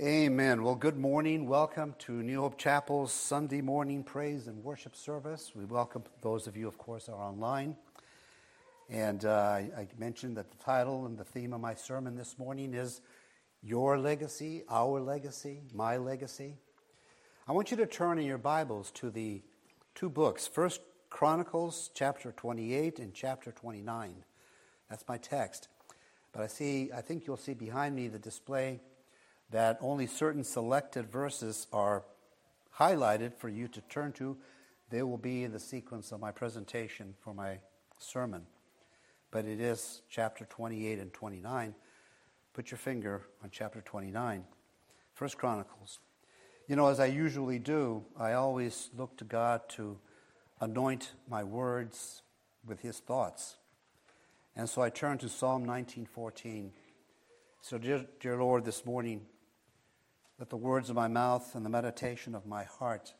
Amen. Well, good morning. Welcome to New Hope Chapel's Sunday morning praise and worship service. We welcome those of you, of course, are online. And uh, I mentioned that the title and the theme of my sermon this morning is Your Legacy, Our Legacy, My Legacy. I want you to turn in your Bibles to the two books, First Chronicles chapter 28 and chapter 29. That's my text. But I see, I think you'll see behind me the display that only certain selected verses are highlighted for you to turn to. They will be in the sequence of my presentation for my sermon. But it is chapter 28 and 29. Put your finger on chapter 29, First Chronicles. You know, as I usually do, I always look to God to anoint my words with his thoughts. And so I turn to Psalm 19:14. So dear, dear Lord, this morning let the words of my mouth and the meditation of my heart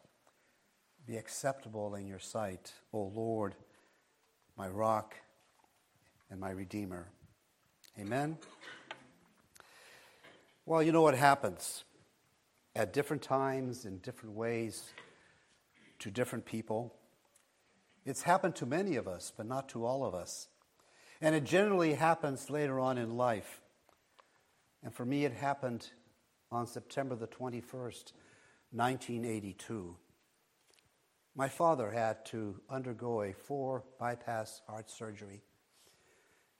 be acceptable in your sight, O Lord, my rock and my redeemer. Amen. Well, you know what happens at different times, in different ways, to different people. It's happened to many of us, but not to all of us. And it generally happens later on in life. And for me, it happened on September the 21st, 1982. My father had to undergo a four bypass heart surgery.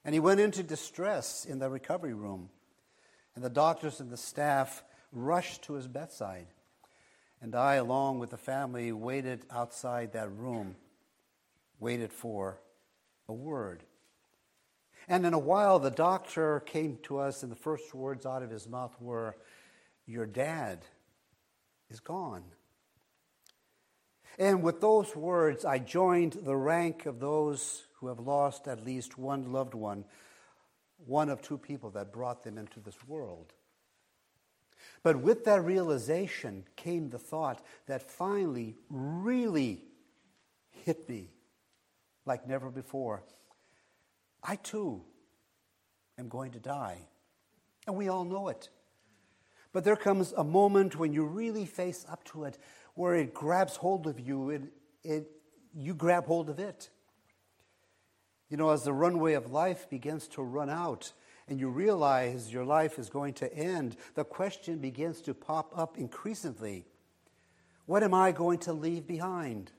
And he went into distress in the recovery room. And the doctors and the staff rushed to his bedside. And I, along with the family, waited outside that room, waited for a word. And in a while, the doctor came to us, and the first words out of his mouth were, your dad is gone. And with those words, I joined the rank of those who have lost at least one loved one, one of two people that brought them into this world. But with that realization came the thought that finally really hit me like never before. I too am going to die. And we all know it. But there comes a moment when you really face up to it where it grabs hold of you and it, you grab hold of it. You know, as the runway of life begins to run out and you realize your life is going to end, the question begins to pop up increasingly What am I going to leave behind?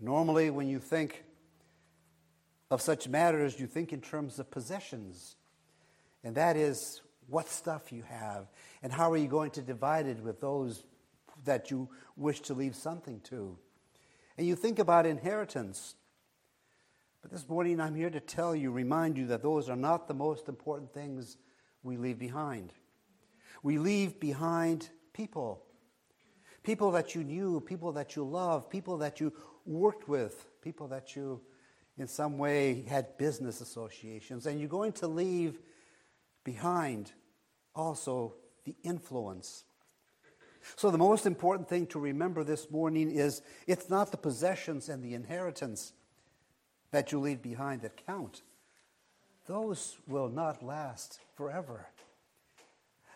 Normally, when you think of such matters, you think in terms of possessions. And that is what stuff you have, and how are you going to divide it with those that you wish to leave something to. And you think about inheritance. But this morning I'm here to tell you, remind you that those are not the most important things we leave behind. We leave behind people. People that you knew, people that you loved, people that you worked with, people that you in some way had business associations. And you're going to leave behind also the influence. So, the most important thing to remember this morning is it's not the possessions and the inheritance that you leave behind that count. Those will not last forever.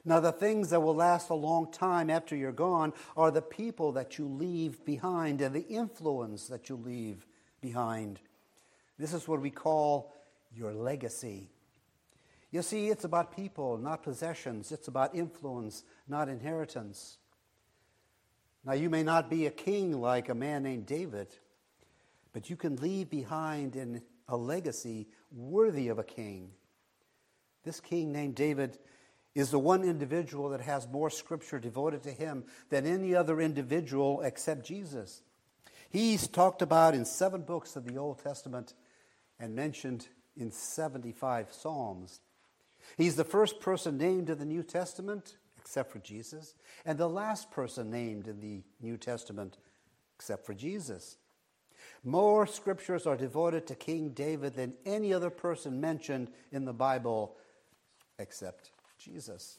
Now, the things that will last a long time after you're gone are the people that you leave behind and the influence that you leave behind. This is what we call your legacy. You see, it's about people, not possessions. It's about influence, not inheritance. Now, you may not be a king like a man named David, but you can leave behind in a legacy worthy of a king. This king named David is the one individual that has more scripture devoted to him than any other individual except Jesus. He's talked about in seven books of the Old Testament and mentioned in 75 Psalms. He's the first person named in the New Testament, except for Jesus, and the last person named in the New Testament, except for Jesus. More scriptures are devoted to King David than any other person mentioned in the Bible, except Jesus.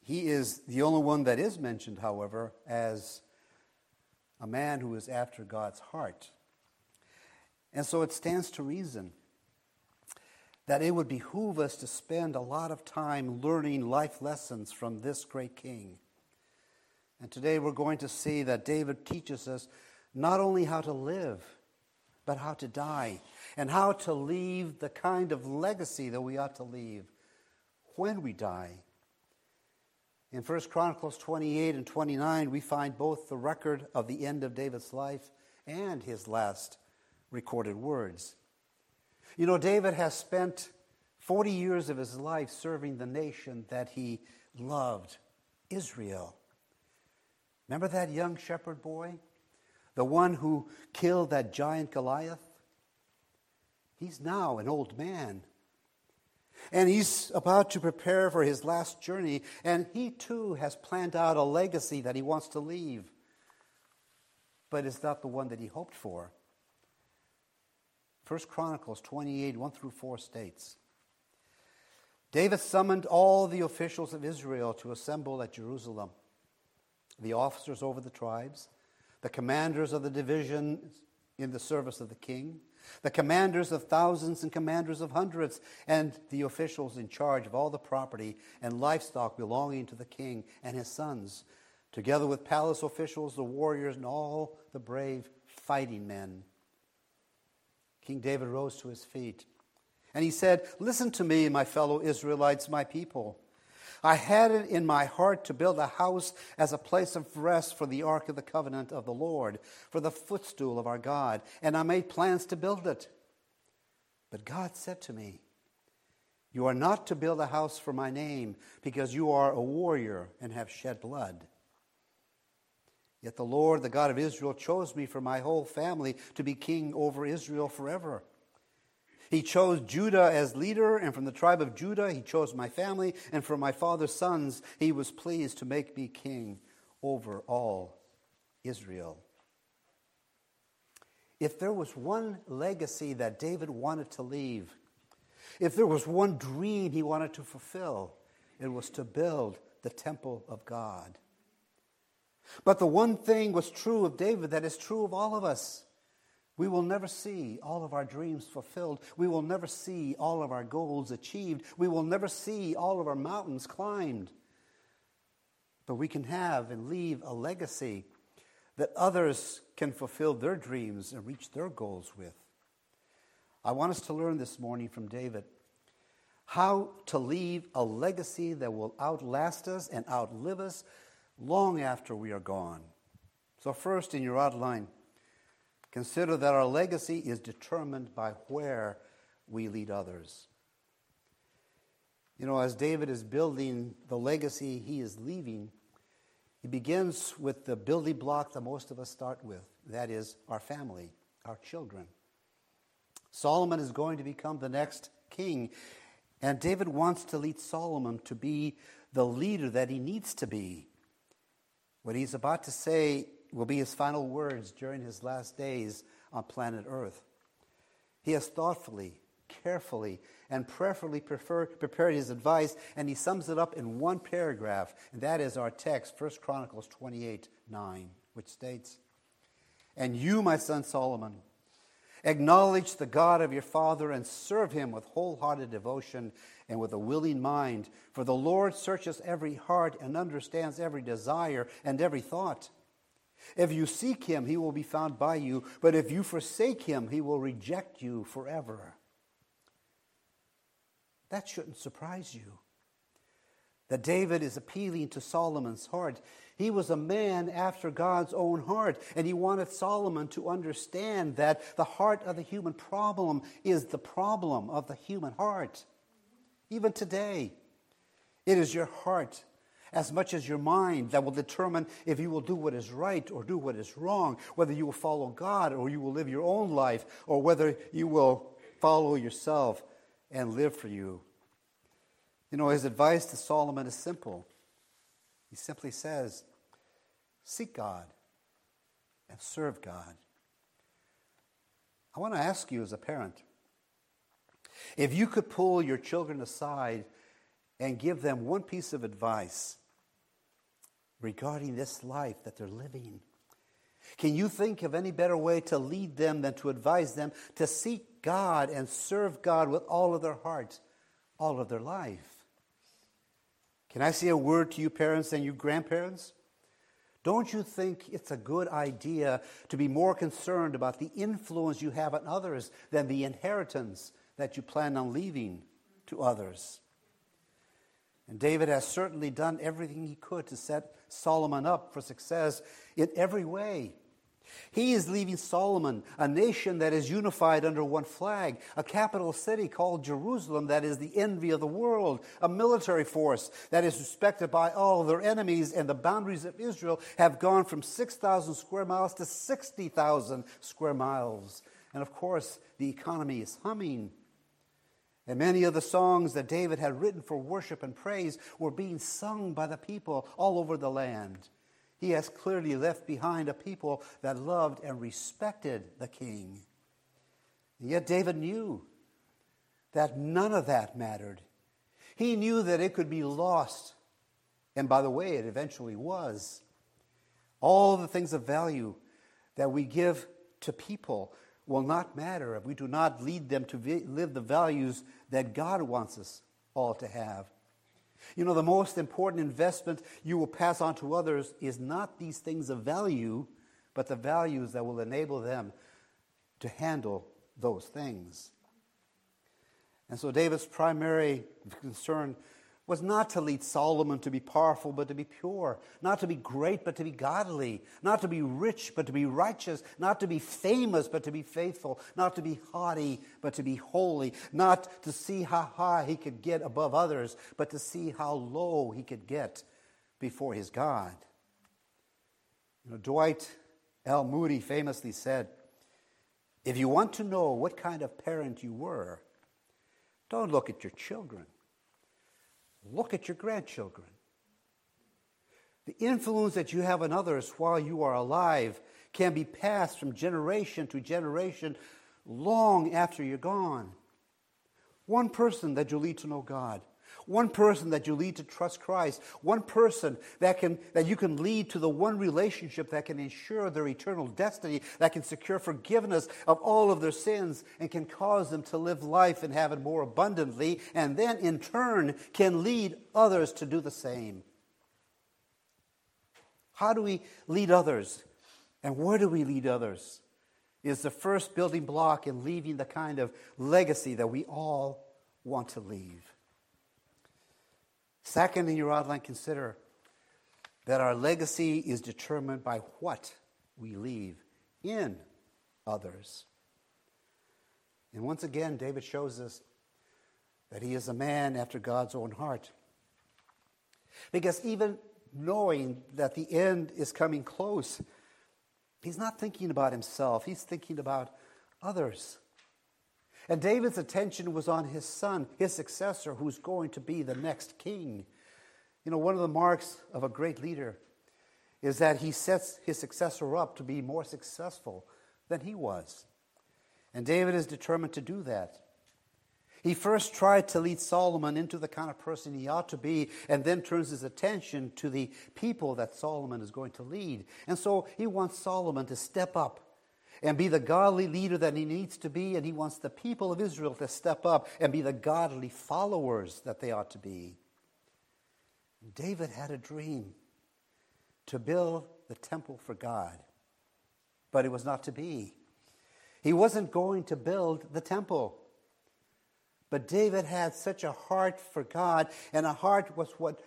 He is the only one that is mentioned, however, as a man who is after God's heart. And so it stands to reason that it would behoove us to spend a lot of time learning life lessons from this great king. And today we're going to see that David teaches us not only how to live, but how to die, and how to leave the kind of legacy that we ought to leave when we die. In 1 Chronicles 28 and 29, we find both the record of the end of David's life and his last recorded words. You know, David has spent 40 years of his life serving the nation that he loved, Israel. Remember that young shepherd boy? The one who killed that giant Goliath? He's now an old man. And he's about to prepare for his last journey, and he too has planned out a legacy that he wants to leave. But it's not the one that he hoped for. First Chronicles 28, 1 through 4 states David summoned all the officials of Israel to assemble at Jerusalem the officers over the tribes, the commanders of the divisions in the service of the king, the commanders of thousands and commanders of hundreds, and the officials in charge of all the property and livestock belonging to the king and his sons, together with palace officials, the warriors, and all the brave fighting men. King David rose to his feet. And he said, Listen to me, my fellow Israelites, my people. I had it in my heart to build a house as a place of rest for the ark of the covenant of the Lord, for the footstool of our God, and I made plans to build it. But God said to me, You are not to build a house for my name, because you are a warrior and have shed blood. Yet the Lord, the God of Israel, chose me for my whole family to be king over Israel forever. He chose Judah as leader, and from the tribe of Judah, he chose my family, and from my father's sons, he was pleased to make me king over all Israel. If there was one legacy that David wanted to leave, if there was one dream he wanted to fulfill, it was to build the temple of God. But the one thing was true of David that is true of all of us. We will never see all of our dreams fulfilled. We will never see all of our goals achieved. We will never see all of our mountains climbed. But we can have and leave a legacy that others can fulfill their dreams and reach their goals with. I want us to learn this morning from David how to leave a legacy that will outlast us and outlive us long after we are gone. So, first in your outline, consider that our legacy is determined by where we lead others. You know, as David is building the legacy he is leaving, he begins with the building block that most of us start with that is, our family, our children. Solomon is going to become the next king, and David wants to lead Solomon to be the leader that he needs to be. What he's about to say will be his final words during his last days on planet Earth. He has thoughtfully, carefully, and prayerfully prepared his advice, and he sums it up in one paragraph, and that is our text, 1 Chronicles 28 9, which states, And you, my son Solomon, Acknowledge the God of your father and serve him with wholehearted devotion and with a willing mind. For the Lord searches every heart and understands every desire and every thought. If you seek him, he will be found by you, but if you forsake him, he will reject you forever. That shouldn't surprise you. That David is appealing to Solomon's heart. He was a man after God's own heart, and he wanted Solomon to understand that the heart of the human problem is the problem of the human heart. Even today, it is your heart as much as your mind that will determine if you will do what is right or do what is wrong, whether you will follow God or you will live your own life, or whether you will follow yourself and live for you. You know, his advice to Solomon is simple he simply says, Seek God and serve God. I want to ask you as a parent if you could pull your children aside and give them one piece of advice regarding this life that they're living, can you think of any better way to lead them than to advise them to seek God and serve God with all of their heart, all of their life. Can I say a word to you, parents and you, grandparents? Don't you think it's a good idea to be more concerned about the influence you have on others than the inheritance that you plan on leaving to others? And David has certainly done everything he could to set Solomon up for success in every way. He is leaving Solomon, a nation that is unified under one flag, a capital city called Jerusalem that is the envy of the world, a military force that is respected by all their enemies, and the boundaries of Israel have gone from 6,000 square miles to 60,000 square miles. And of course, the economy is humming. And many of the songs that David had written for worship and praise were being sung by the people all over the land. He has clearly left behind a people that loved and respected the king. And yet David knew that none of that mattered. He knew that it could be lost. And by the way, it eventually was. All the things of value that we give to people will not matter if we do not lead them to live the values that God wants us all to have. You know, the most important investment you will pass on to others is not these things of value, but the values that will enable them to handle those things. And so David's primary concern was not to lead Solomon to be powerful, but to be pure, not to be great, but to be godly, not to be rich, but to be righteous, not to be famous, but to be faithful, not to be haughty, but to be holy, not to see how high he could get above others, but to see how low he could get before his God. You know, Dwight L. Moody famously said, If you want to know what kind of parent you were, don't look at your children Look at your grandchildren. The influence that you have on others while you are alive can be passed from generation to generation long after you're gone. One person that you lead to know God one person that you lead to trust Christ, one person that, can, that you can lead to the one relationship that can ensure their eternal destiny, that can secure forgiveness of all of their sins, and can cause them to live life and have it more abundantly, and then in turn can lead others to do the same. How do we lead others? And where do we lead others? Is the first building block in leaving the kind of legacy that we all want to leave. Second, in your outline, consider that our legacy is determined by what we leave in others. And once again, David shows us that he is a man after God's own heart. Because even knowing that the end is coming close, he's not thinking about himself, he's thinking about others. And David's attention was on his son, his successor, who's going to be the next king. You know, one of the marks of a great leader is that he sets his successor up to be more successful than he was. And David is determined to do that. He first tried to lead Solomon into the kind of person he ought to be, and then turns his attention to the people that Solomon is going to lead. And so he wants Solomon to step up and be the godly leader that he needs to be, and he wants the people of Israel to step up and be the godly followers that they ought to be. David had a dream to build the temple for God, but it was not to be. He wasn't going to build the temple. But David had such a heart for God, and a heart was what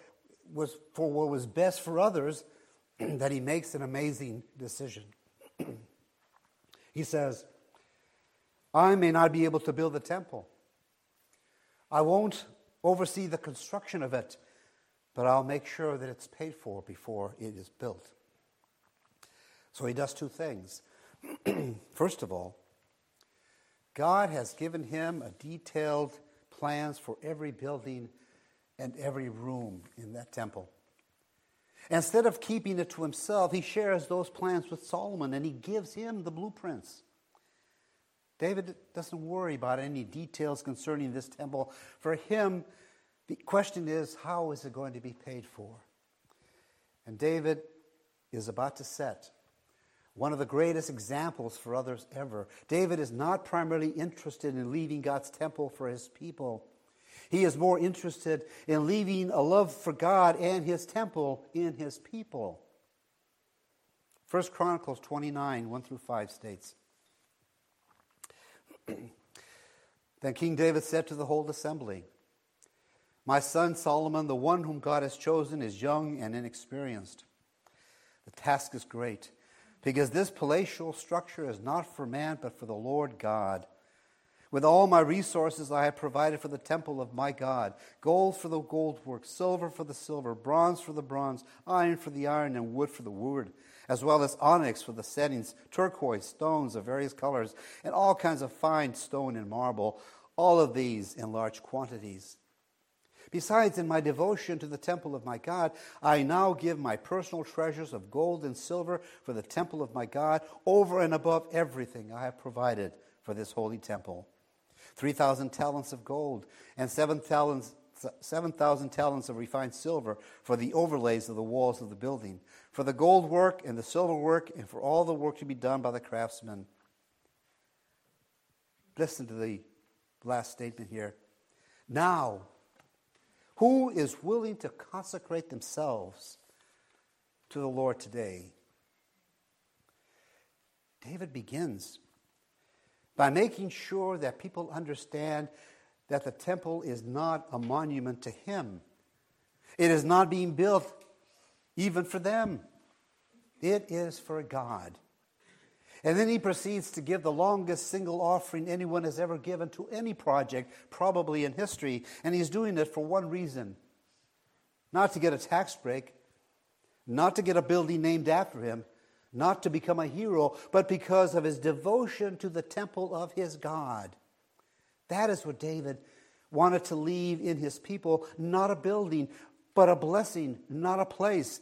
was for what was best for others, that he makes an amazing decision. He says, I may not be able to build the temple. I won't oversee the construction of it, but I'll make sure that it's paid for before it is built. So he does two things. First of all, God has given him a detailed plans for every building and every room in that temple. Instead of keeping it to himself, he shares those plans with Solomon and he gives him the blueprints. David doesn't worry about any details concerning this temple. For him, the question is how is it going to be paid for? And David is about to set one of the greatest examples for others ever. David is not primarily interested in leaving God's temple for his people. He is more interested in leaving a love for God and his temple in his people. 1 Chronicles 29, 1 through 5 states Then King David said to the whole assembly, My son Solomon, the one whom God has chosen, is young and inexperienced. The task is great, because this palatial structure is not for man, but for the Lord God. With all my resources, I have provided for the temple of my God gold for the gold work, silver for the silver, bronze for the bronze, iron for the iron, and wood for the wood, as well as onyx for the settings, turquoise, stones of various colors, and all kinds of fine stone and marble, all of these in large quantities. Besides, in my devotion to the temple of my God, I now give my personal treasures of gold and silver for the temple of my God over and above everything I have provided for this holy temple. 3,000 talents of gold, and 7,000 7, talents of refined silver for the overlays of the walls of the building, for the gold work and the silver work, and for all the work to be done by the craftsmen. Listen to the last statement here. Now, who is willing to consecrate themselves to the Lord today? David begins by making sure that people understand that the temple is not a monument to him. It is not being built even for them, it is for God. And then he proceeds to give the longest single offering anyone has ever given to any project, probably in history. And he's doing it for one reason not to get a tax break, not to get a building named after him, not to become a hero, but because of his devotion to the temple of his God. That is what David wanted to leave in his people not a building, but a blessing, not a place,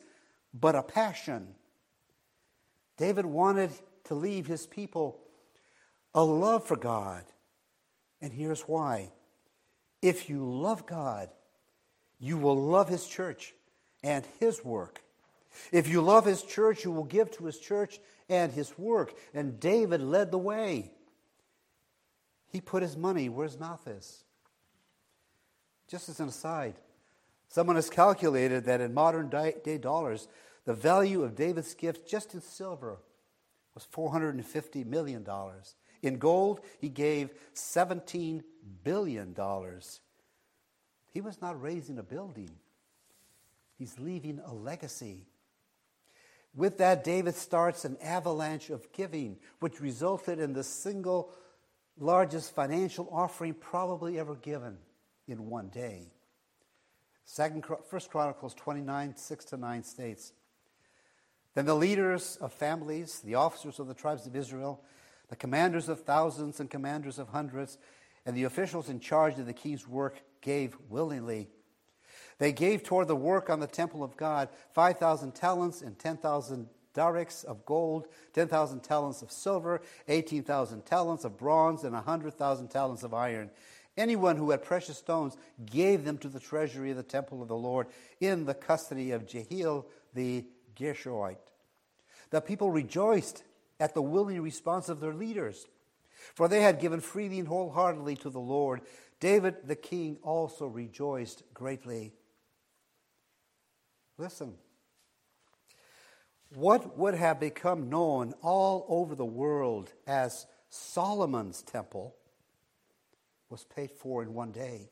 but a passion. David wanted to leave his people a love for God. And here's why. If you love God, you will love his church and his work. If you love his church, you will give to his church and his work. And David led the way. He put his money where his mouth is. Just as an aside, someone has calculated that in modern day dollars, the value of David's gift just in silver was $450 million. In gold, he gave $17 billion. He was not raising a building, he's leaving a legacy. With that, David starts an avalanche of giving, which resulted in the single largest financial offering probably ever given in one day. Second, First Chronicles 29, 6 to 9 states, Then the leaders of families, the officers of the tribes of Israel, the commanders of thousands and commanders of hundreds, and the officials in charge of the king's work gave willingly. They gave toward the work on the temple of God 5,000 talents and 10,000 darics of gold, 10,000 talents of silver, 18,000 talents of bronze, and 100,000 talents of iron. Anyone who had precious stones gave them to the treasury of the temple of the Lord in the custody of Jehiel the Gershonite. The people rejoiced at the willing response of their leaders, for they had given freely and wholeheartedly to the Lord. David the king also rejoiced greatly. Listen. What would have become known all over the world as Solomon's temple was paid for in one day.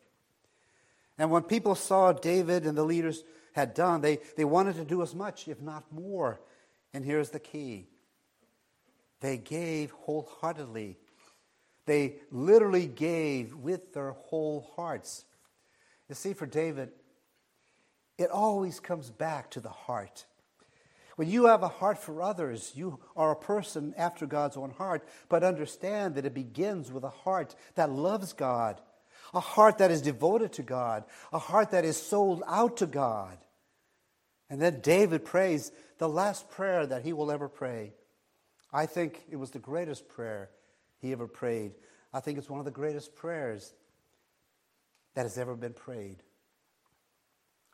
And when people saw David and the leaders had done, they, they wanted to do as much, if not more. And here's the key they gave wholeheartedly. They literally gave with their whole hearts. You see, for David, it always comes back to the heart. When you have a heart for others, you are a person after God's own heart, but understand that it begins with a heart that loves God, a heart that is devoted to God, a heart that is sold out to God. And then David prays the last prayer that he will ever pray. I think it was the greatest prayer he ever prayed. I think it's one of the greatest prayers that has ever been prayed.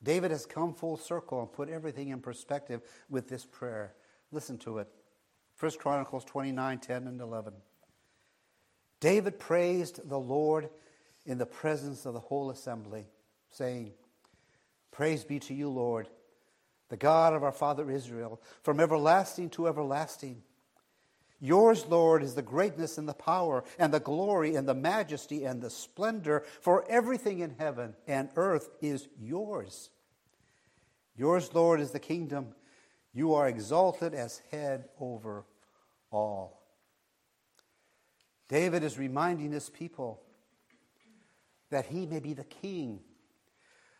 David has come full circle and put everything in perspective with this prayer. Listen to it. 1 Chronicles 29 10 and 11. David praised the Lord in the presence of the whole assembly, saying, Praise be to you, Lord, the God of our father Israel, from everlasting to everlasting. Yours, Lord, is the greatness and the power and the glory and the majesty and the splendor, for everything in heaven and earth is yours. Yours, Lord, is the kingdom. You are exalted as head over all. David is reminding his people that he may be the king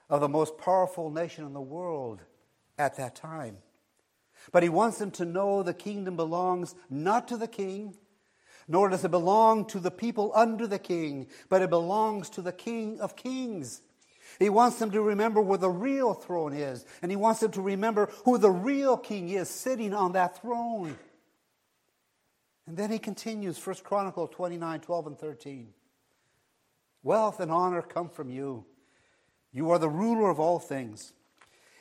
of the most powerful nation in the world at that time. But he wants them to know the kingdom belongs not to the king, nor does it belong to the people under the king, but it belongs to the king of kings. He wants them to remember where the real throne is, and he wants them to remember who the real king is sitting on that throne. And then he continues, 1 Chronicle 29, 12 and 13. Wealth and honor come from you. You are the ruler of all things.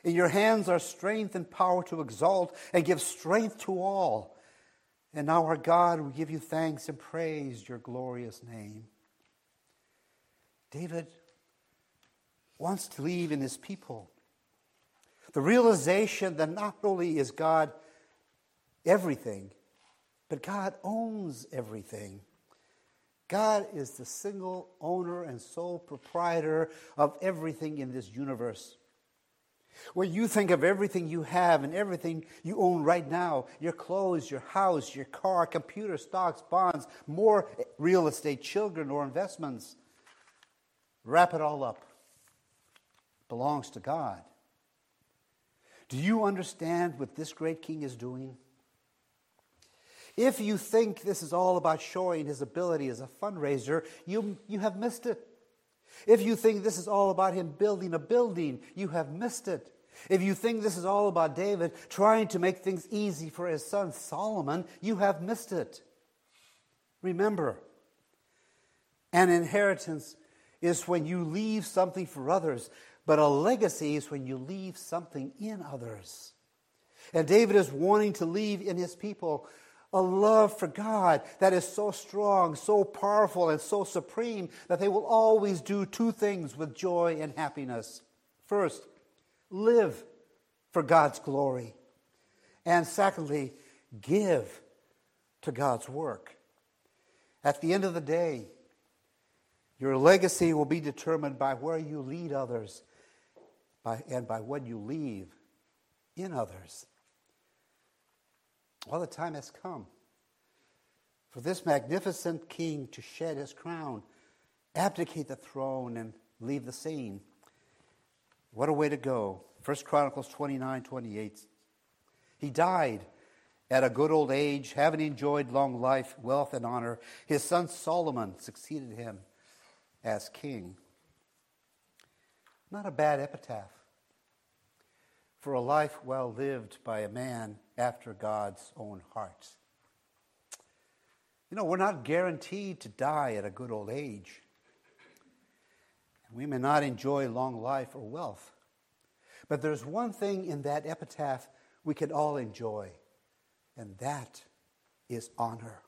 In your hands are strength and power to exalt and give strength to all. And now, our God, we give you thanks and praise your glorious name. David wants to leave in his people the realization that not only is God everything, but God owns everything. God is the single owner and sole proprietor of everything in this universe. When you think of everything you have and everything you own right now your clothes, your house, your car, computer, stocks, bonds, more real estate, children, or investments wrap it all up. It belongs to God. Do you understand what this great king is doing? If you think this is all about showing his ability as a fundraiser, you, you have missed it. If you think this is all about him building a building, you have missed it. If you think this is all about David trying to make things easy for his son Solomon, you have missed it. Remember, an inheritance is when you leave something for others, but a legacy is when you leave something in others. And David is wanting to leave in his people a love for God that is so strong, so powerful, and so supreme that they will always do two things with joy and happiness. First, live for God's glory. And secondly, give to God's work. At the end of the day, your legacy will be determined by where you lead others by, and by what you leave in others. Well, the time has come for this magnificent king to shed his crown, abdicate the throne, and leave the scene. What a way to go. 1 Chronicles 29 28. He died at a good old age, having enjoyed long life, wealth, and honor. His son Solomon succeeded him as king. Not a bad epitaph for a life well lived by a man after God's own heart. You know, we're not guaranteed to die at a good old age. We may not enjoy long life or wealth. But there's one thing in that epitaph we can all enjoy, and that is honor.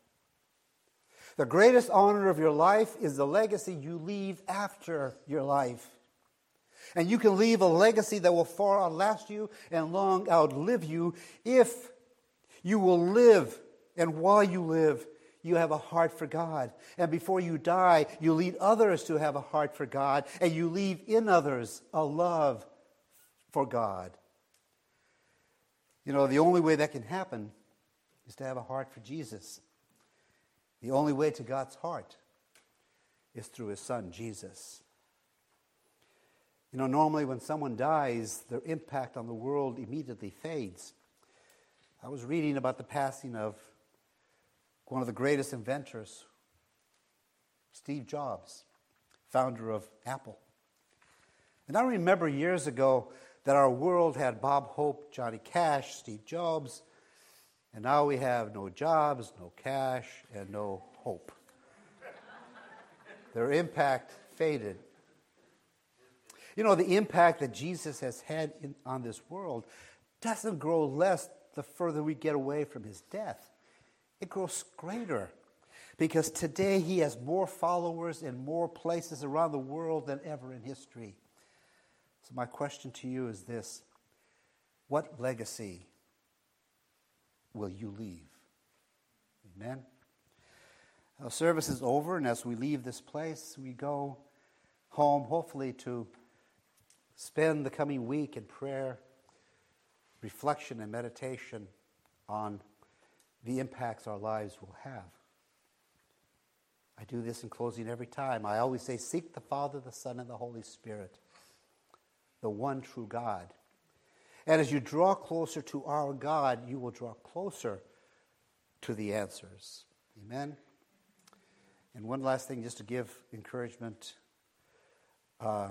The greatest honor of your life is the legacy you leave after your life. And you can leave a legacy that will far outlast you and long outlive you if you will live, and while you live, you have a heart for God. And before you die, you lead others to have a heart for God, and you leave in others a love for God. You know, the only way that can happen is to have a heart for Jesus. The only way to God's heart is through his son, Jesus. You know, normally when someone dies, their impact on the world immediately fades. I was reading about the passing of one of the greatest inventors, Steve Jobs, founder of Apple. And I remember years ago that our world had Bob Hope, Johnny Cash, Steve Jobs, and now we have no jobs, no cash, and no hope. Their impact faded. You know, the impact that Jesus has had in, on this world doesn't grow less the further we get away from his death. it grows greater because today he has more followers in more places around the world than ever in history. So, my question to you is this What legacy will you leave? Amen. Our service is over, and as we leave this place, we go home, hopefully, to spend the coming week in prayer, reflection, and meditation on the impacts our lives will have. I do this in closing every time. I always say, Seek the Father, the Son, and the Holy Spirit, the one true God. And as you draw closer to our God, you will draw closer to the answers. Amen. And one last thing, just to give encouragement. Uh,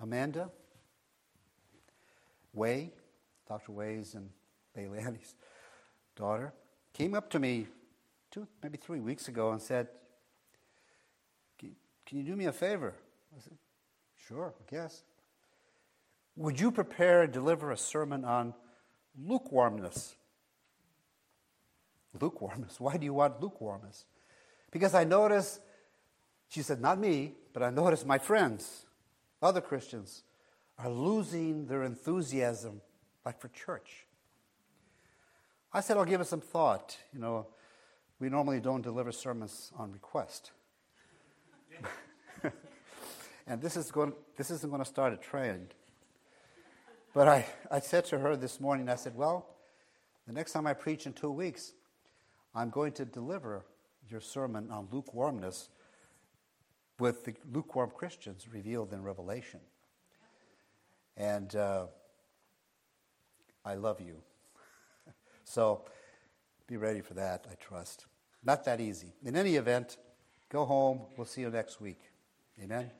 Amanda Way, Dr. Way's and Bailey Annie's daughter, came up to me two, maybe three weeks ago and said, Can you do me a favor? I said, Sure, I guess. Would you prepare and deliver a sermon on lukewarmness? Lukewarmness. Why do you want lukewarmness? Because I notice, she said, not me, but I notice my friends, other Christians, are losing their enthusiasm, like for church. I said, I'll give it some thought. You know, we normally don't deliver sermons on request. and this, is going, this isn't going to start a trend. But I, I said to her this morning, I said, Well, the next time I preach in two weeks, I'm going to deliver your sermon on lukewarmness with the lukewarm Christians revealed in Revelation. And uh, I love you. so be ready for that, I trust. Not that easy. In any event, go home. We'll see you next week. Amen.